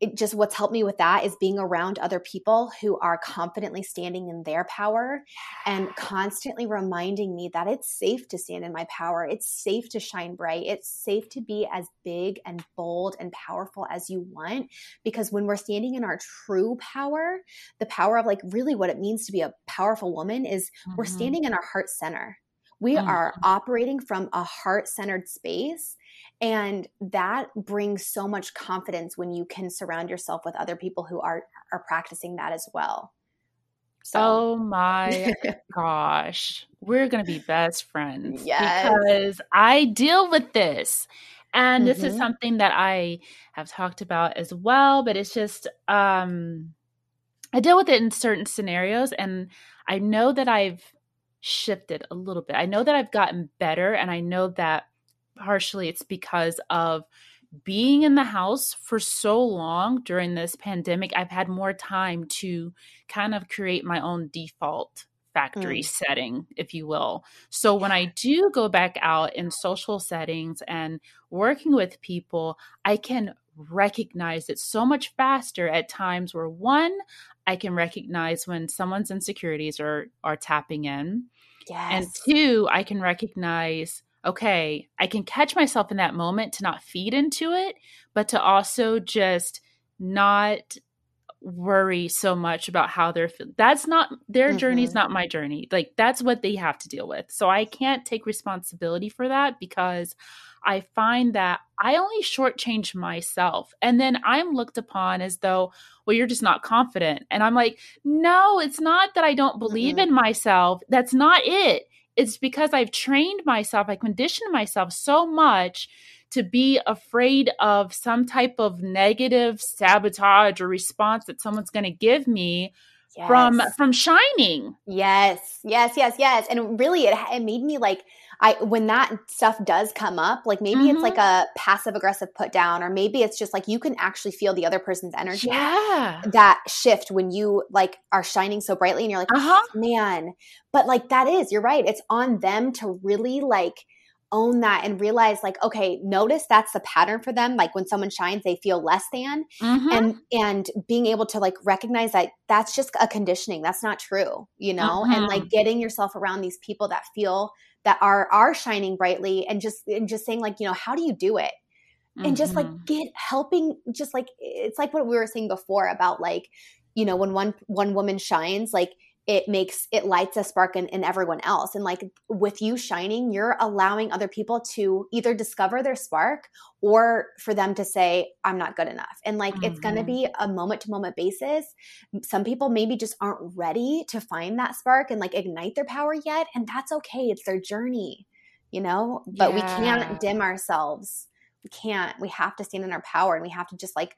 it just what's helped me with that is being around other people who are confidently standing in their power and constantly reminding me that it's safe to stand in my power. It's safe to shine bright. It's safe to be as big and bold and powerful as you want. Because when we're standing in our true power, the power of like really what it means to be a powerful woman is mm-hmm. we're standing in our heart center. We mm-hmm. are operating from a heart centered space and that brings so much confidence when you can surround yourself with other people who are are practicing that as well so. Oh my gosh. We're going to be best friends. Yes. Because I deal with this. And mm-hmm. this is mm-hmm. something that I have talked about as well, but it's just um I deal with it in certain scenarios and I know that I've shifted a little bit. I know that I've gotten better and I know that partially it's because of being in the house for so long during this pandemic, I've had more time to kind of create my own default factory mm. setting, if you will. So when I do go back out in social settings and working with people, I can recognize it so much faster at times where one, I can recognize when someone's insecurities are are tapping in. Yes. And two, I can recognize okay, I can catch myself in that moment to not feed into it, but to also just not worry so much about how they're feeling. That's not their mm-hmm. journey is not my journey. Like that's what they have to deal with. So I can't take responsibility for that because I find that I only shortchange myself. And then I'm looked upon as though, well, you're just not confident. And I'm like, no, it's not that I don't believe mm-hmm. in myself. That's not it. It's because I've trained myself, I conditioned myself so much to be afraid of some type of negative sabotage or response that someone's going to give me yes. from from shining. Yes. Yes, yes, yes. And really it it made me like I when that stuff does come up, like maybe mm-hmm. it's like mm-hmm. a passive aggressive put down, or maybe it's just like you can actually feel the other person's energy. Yeah. That shift when you like are shining so brightly and you're like, uh-huh. oh, man. But like that is, you're right. It's on them to really like own that and realize like okay notice that's the pattern for them like when someone shines they feel less than mm-hmm. and and being able to like recognize that that's just a conditioning that's not true you know mm-hmm. and like mm-hmm. getting yourself around these people that feel that are are shining brightly and just and just saying like you know how do you do it and mm-hmm. just like mm-hmm. get helping just like it's like what we were saying before about like you know when one one woman shines like it makes it lights a spark in, in, everyone else. And like with you shining you're allowing other people to either discover their spark or for them to say i'm not good enough. And like mm-hmm. it's going to be a moment to moment basis. Some people maybe just aren't ready to find that spark and like ignite their power yet and that's okay. It's their journey you know? But yeah. we can't dim ourselves. We can't. We have to stand in our power and we have to just like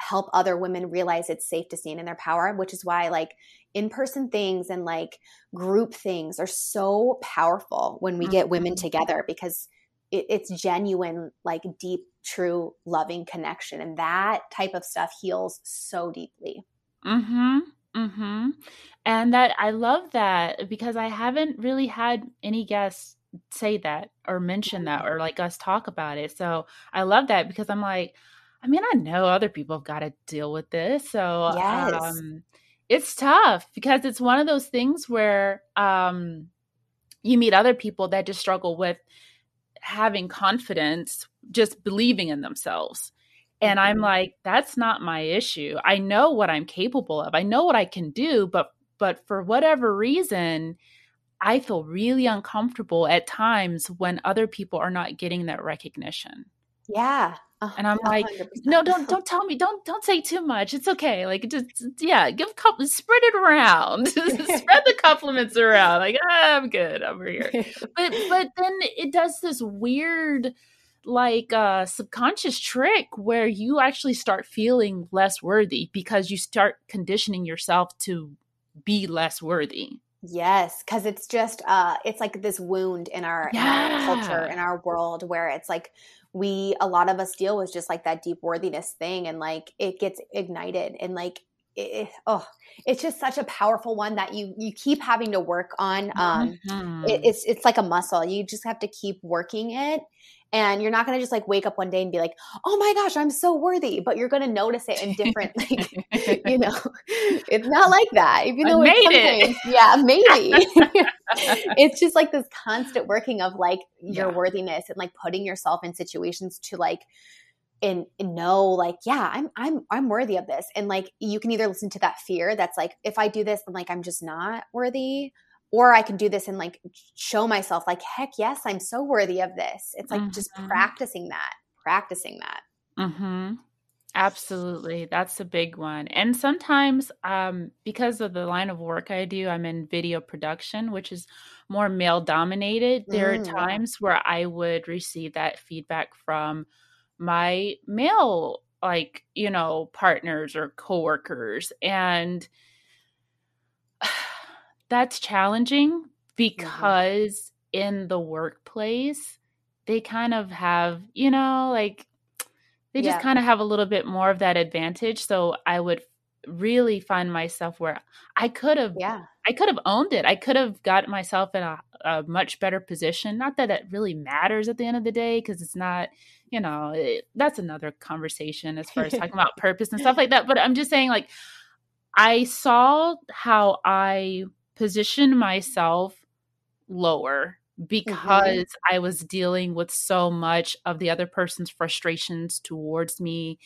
help other women realize it's safe to stand in their power, which is why like in-person things and like group things are so powerful when we get women mm-hmm. together because it, it's genuine, like deep, true, loving connection. And that type of stuff heals so deeply. Mm-hmm. Mm-hmm. And that I love that because I haven't really had any guests say that or mention that or like us talk about it. So I love that because I'm like, I mean, I know other people have got to deal with this. So yes. um, it's tough because it's one of those things where um, you meet other people that just struggle with having confidence, just believing in themselves. And mm-hmm. I'm like, that's not my issue. I know what I'm capable of. I know what I can do, but but for whatever reason, I feel really uncomfortable at times when other people are not getting that recognition. Yeah, and I'm like, 100%. no, don't don't tell me, don't don't say too much. It's okay. Like just yeah, give couple spread it around. spread the compliments around. Like, ah, I'm good over here. But but then it does this weird like uh subconscious trick where you actually start feeling less worthy because you start conditioning yourself to be less worthy. Yes, because it's just uh it's like this wound in our, yeah. in our culture, in our world where it's like we a lot of us deal with just like that deep worthiness thing and like it gets ignited and like it, oh it's just such a powerful one that you you keep having to work on um mm-hmm. it, it's it's like a muscle you just have to keep working it and you're not going to just like wake up one day and be like oh my gosh i'm so worthy but you're going to notice it in different like you know it's not like that even though made it yeah maybe it's just like this constant working of like your yeah. worthiness and like putting yourself in situations to like and, and know like yeah i'm i'm i'm worthy of this and like you can either listen to that fear that's like if i do this then like i'm just not worthy or I can do this and like show myself like heck yes I'm so worthy of this. It's like mm-hmm. just practicing that, practicing that. Mhm. Absolutely. That's a big one. And sometimes um because of the line of work I do, I'm in video production, which is more male dominated. There mm. are times where I would receive that feedback from my male like, you know, partners or coworkers and that's challenging mm-hmm. because mm-hmm. in the workplace they kind of have you know like they just yeah. kind of have a little bit more of that advantage so i would really find myself where i could have yeah i could have owned it i could have got myself in a, a much better position not that it really matters at the end of the day because it's not you know it, that's another conversation as far as talking about purpose and stuff like that but i'm just saying like i saw how i positioned myself lower mm-hmm. because mm-hmm. I was dealing with so much of the other person's frustrations towards me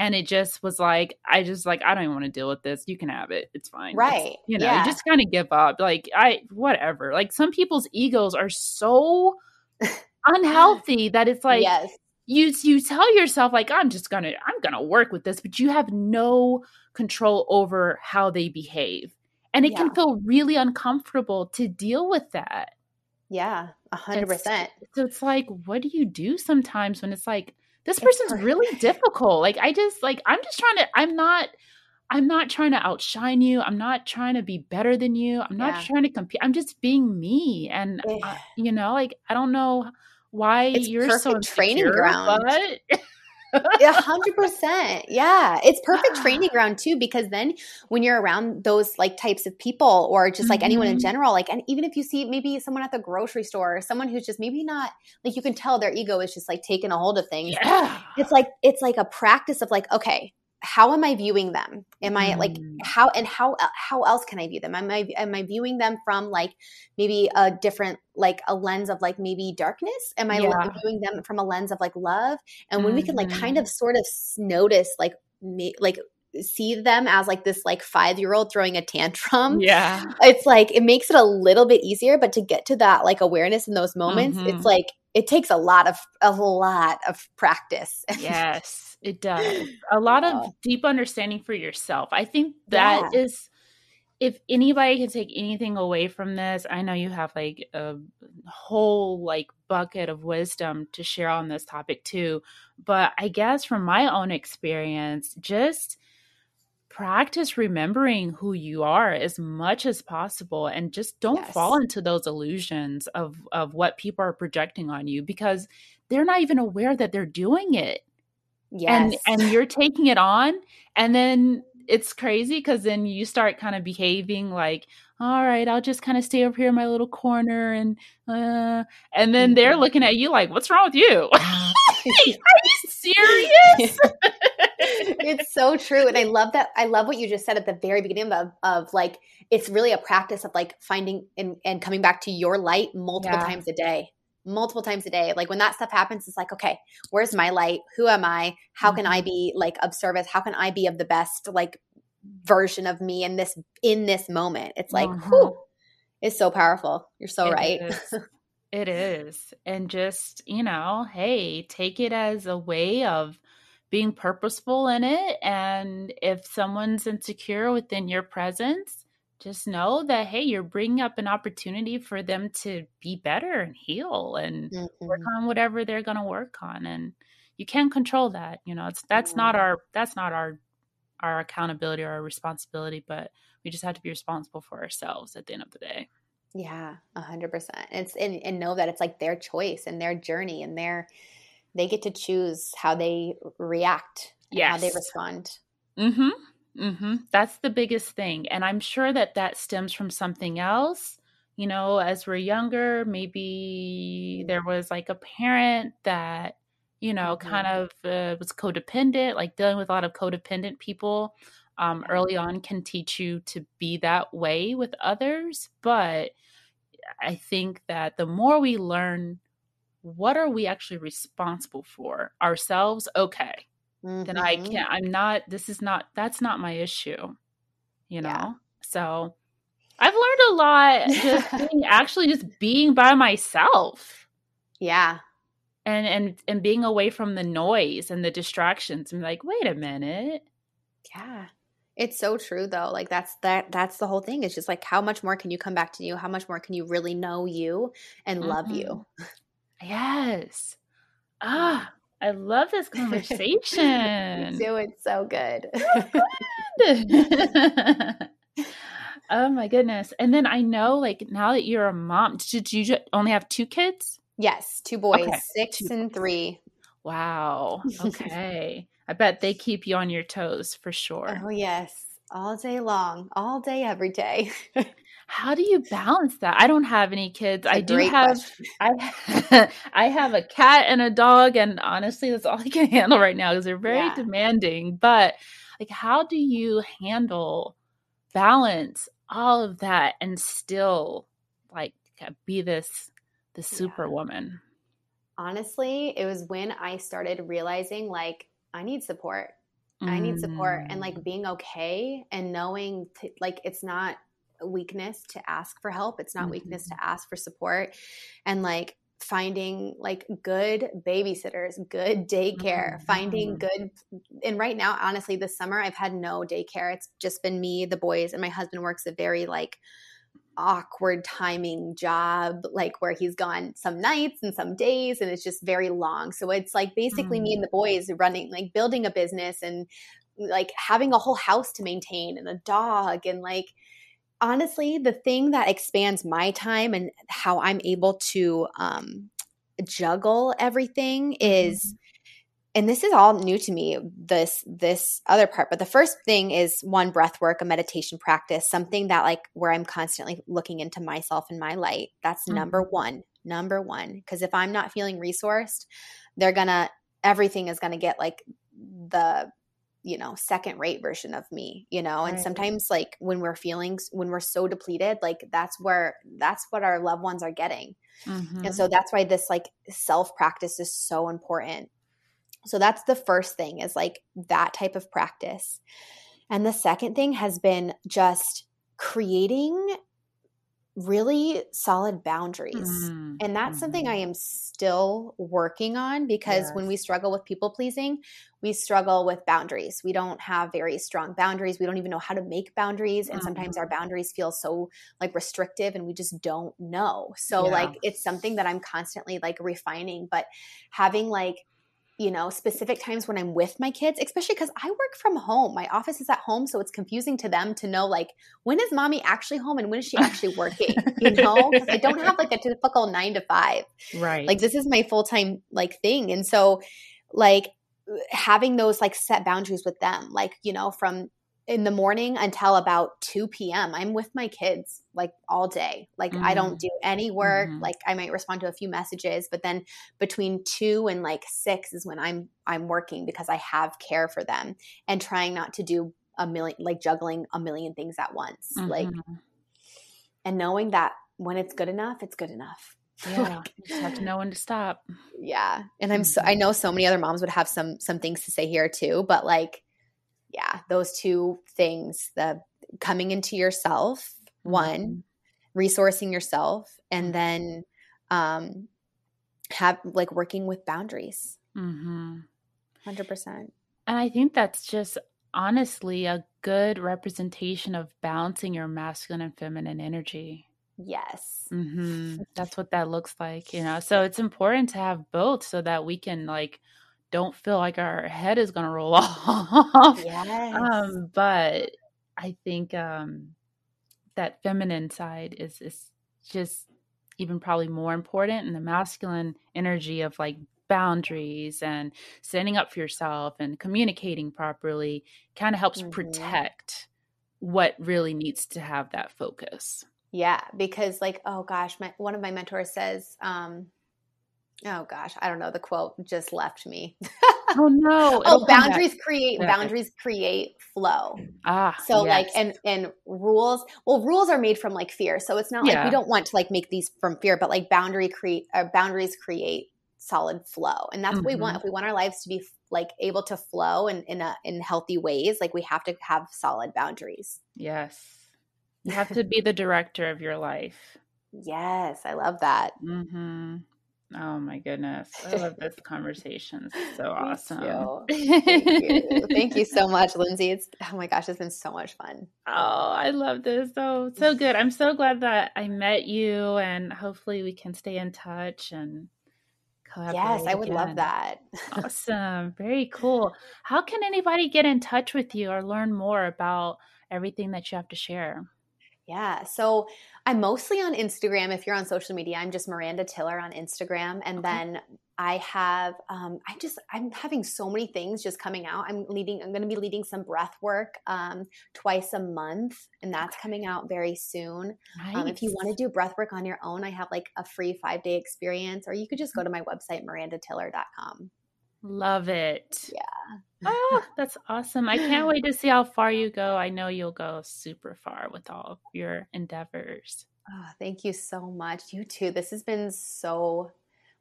and it just was like i just like i don't even want to deal with this. You can have it. It's fine. Right. it's, you know yeah. you just kind of give up. Like i whatever. Like some people's egos are so unhealthy that it's like yes. you you tell yourself like i'm just gonna i'm gonna work with this but you have no control over how they behave. And it Yeah. can feel really uncomfortable to deal with that. Yeah a hundred It's- percent. so it's like what do you do sometimes when it's like this It's person's per- really difficult like i just like i'm just trying to i'm not i'm not trying to outshine you i'm not trying to be better than you i'm not Yeah. trying to compete i'm just being me and Eh. uh, you know like i don't know why It's you're so training ground. but A hundred percent. Yeah. It's perfect training ground too, because then when you're around those like types of people or just like anyone in Mhm. general, like, and even if you see maybe someone at the grocery store or someone who's just maybe not like you can tell their ego is just like taking a hold of things. yeah It's like, it's like a practice of like, okay, how am I viewing them? Am I like Mm. how and how how else can I view them? Am I am I viewing them from like maybe a different like a lens of like maybe darkness? Am I Yeah. viewing them from a lens of like love? And when we can like kind Mhm. of sort of notice like me, like see them as like this like five year old throwing a tantrum yeah it's like it makes it a little bit easier but to get to that like awareness in those moments Mhm. it's like it takes a lot of a lot of practice yes it does a lot Yeah. of deep understanding for yourself i think that is if anybody can take anything away from this i know you have like a whole like bucket of wisdom to share on this topic too but i guess from my own experience just practice remembering who you are as much as possible and just don't Yes. fall into those illusions of of what people are projecting on you because they're not even aware that they're doing it yes. and and you're taking it on and then it's crazy because then you start kind of behaving like all right i'll just kind of stay over here in my little corner and uh and then they're Mhm. looking at you like what's wrong with you? Are you serious? It's so true and i love that i love what you just said at the very beginning of, of like it's really a practice of like finding and, and coming back to your light multiple Yeah. times a day multiple times a day like when that stuff happens it's like okay where's my light who am i how can Mm-hmm. i be like of service how can i be of the best like version of me in this in this moment it's like Mhm. whew, it's so powerful you're so It right is. It is. And just, you know, hey, take it as a way of being purposeful in it. And if someone's insecure within your presence, just know that, hey, you're bringing up an opportunity for them to be better and heal and work Mhm. on whatever they're going to work on. And you can't control that. You know, it's that's not our that's not our our accountability or our responsibility, but we just have to be responsible for ourselves at the end of the day. Yeah, a hundred percent. It's and, and know that it's like their choice and their journey and their they get to choose how they react yeah how they respond. Mhm. Mhm. That's the biggest thing. And I'm sure that that stems from something else. You know, as we're younger, maybe there was like a parent that, you know, Mhm. kind of uh, was codependent, like dealing with a lot of codependent people um, early on can teach you to be that way with others. But I think that the more we learn, what are we actually responsible for ourselves? Okay then I Mhm. can't. I'm not. This is not. That's not my issue. You know. Yeah. So I've learned a lot just being actually just being by myself Yeah. and and and being away from the noise and the distractions. I'm like, wait a minute. Yeah. It's so true though. Like that's that that's the whole thing. It's just like how much more can you come back to you? How much more can you really know you and love you? Yes. Ah, I love this conversation. It's so good. oh my goodness. And then I know like now that you're a mom, did you only have two kids? yes, two boys, Okay, six two and three. Wow. Okay. I bet they keep you on your toes for oh, sure. Oh yes, all day long, all day, every day. How do you balance that? I don't have any kids. I do have question. I I have a cat and a dog and honestly that's all I can handle right now because they're very Yeah. demanding. But like how do you handle balance all of that and still like be this the Yeah. superwoman? Honestly, it was when I started realizing like I need support. Mm. I need support and like mm. being okay and knowing to, like it's not weakness to ask for help. It's not mm-hmm. weakness to ask for support. And like finding like good babysitters, good daycare, mm-hmm. finding good and right now honestly this summer I've had no daycare. It's just been me, the boys and my husband works a very like awkward timing job like where he's gone some nights and some days and it's just very long so it's like basically mm. me and the boys running like building a business and like having a whole house to maintain and a dog and like honestly the thing that expands my time and how i'm able to um juggle everything is mm-hmm and this is all new to me this this other part but the first thing is one breath work a meditation practice something that like where i'm constantly looking into myself and my light that's mm-hmm. number one number one because if i'm not feeling resourced they're gonna everything is gonna get like the you know second rate version of me you know and right. sometimes like when we're feeling when we're so depleted like that's where that's what our loved ones are getting mm-hmm. and so that's why this like self practice is so important so that's the first thing is like that type of practice. And the second thing has been just creating really solid boundaries. Mm-hmm. And that's mm-hmm. something I am still working on because yes. when we struggle with people pleasing, we struggle with boundaries. We don't have very strong boundaries. We don't even know how to make boundaries. And mm-hmm. sometimes our boundaries feel so like restrictive and we just don't know. So, yeah. like, it's something that I'm constantly like refining, but having like, you know, specific times when I'm with my kids, especially because I work from home. My office is at home, so it's confusing to them to know like when is mommy actually home and when is she actually working? you know, I don't have like a typical nine to five. Right. Like this is my full time like thing, and so like having those like set boundaries with them, like you know, from in the morning until about 2 p.m. I'm with my kids like all day. Like mm-hmm. I don't mm-hmm. do any work. Mm-hmm. Like I might respond to a few messages, but then between 2 and like 6 is when I'm I'm working because I have care for them and trying not to do a million like juggling a million things at once. Mm-hmm. Like and knowing that when it's good enough, it's good enough. Yeah, you just have to know when to stop. Yeah, and I'm so I mm-hmm. know so many other moms would have some some things to say here too, but like yeah, those two things the coming into yourself, mm-hmm. one, resourcing yourself, and mm-hmm. then um, have like working with boundaries. Mm-hmm. 100%. And I think that's just honestly a good representation of balancing your masculine and feminine energy. Yes. Mm-hmm. That's what that looks like, you know. So it's important to have both so that we can like don't feel like our head is going to roll off. Yes. Um, but I think um, that feminine side is is just even probably more important, and the masculine energy of like boundaries and standing up for yourself and communicating properly kind of helps mm-hmm. protect what really needs to have that focus. Yeah, because like oh gosh, my one of my mentors says um oh gosh, I don't know. The quote just left me. oh no. oh, boundaries create boundaries create flow. Ah. So yes. like and and rules, well rules are made from like fear. So it's not yeah. like we don't want to like make these from fear, but like boundary create uh, boundaries create solid flow. And that's mm-hmm. what we want. Mm-hmm. If we want our lives to be like able to flow in in a in healthy ways, like we have to have solid boundaries. Yes. You have to be the director of your life. Yes, I love that. Mm-hmm. Oh my goodness. I love this conversation. It's so awesome. Thank you. Thank you so much, Lindsay. It's oh my gosh, it's been so much fun. Oh, I love this. Oh, so good. I'm so glad that I met you and hopefully we can stay in touch and collaborate. Yes, I would again. love that. awesome. Very cool. How can anybody get in touch with you or learn more about everything that you have to share? Yeah. So I'm mostly on Instagram. If you're on social media, I'm just Miranda Tiller on Instagram. And okay. then I have, um, I just, I'm having so many things just coming out. I'm leading, I'm going to be leading some breath work um, twice a month, and that's coming out very soon. Nice. Um, if you want to do breath work on your own, I have like a free five day experience, or you could just go to my website, mirandatiller.com. Love it. Yeah. Oh, that's awesome. I can't wait to see how far you go. I know you'll go super far with all of your endeavors. Oh, thank you so much. You too. This has been so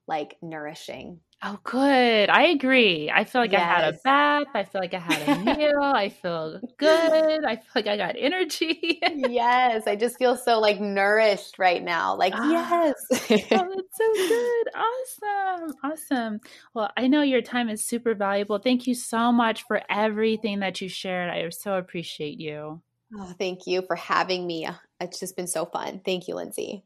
like nourishing. Oh, good. I agree. I feel like yes. I had a bath. I feel like I had a meal. I feel good. I feel like I got energy. yes. I just feel so like nourished right now. Like, ah, yes. oh, it's so good. Awesome. Awesome. Well, I know your time is super valuable. Thank you so much for everything that you shared. I so appreciate you. Oh, thank you for having me. It's just been so fun. Thank you, Lindsay.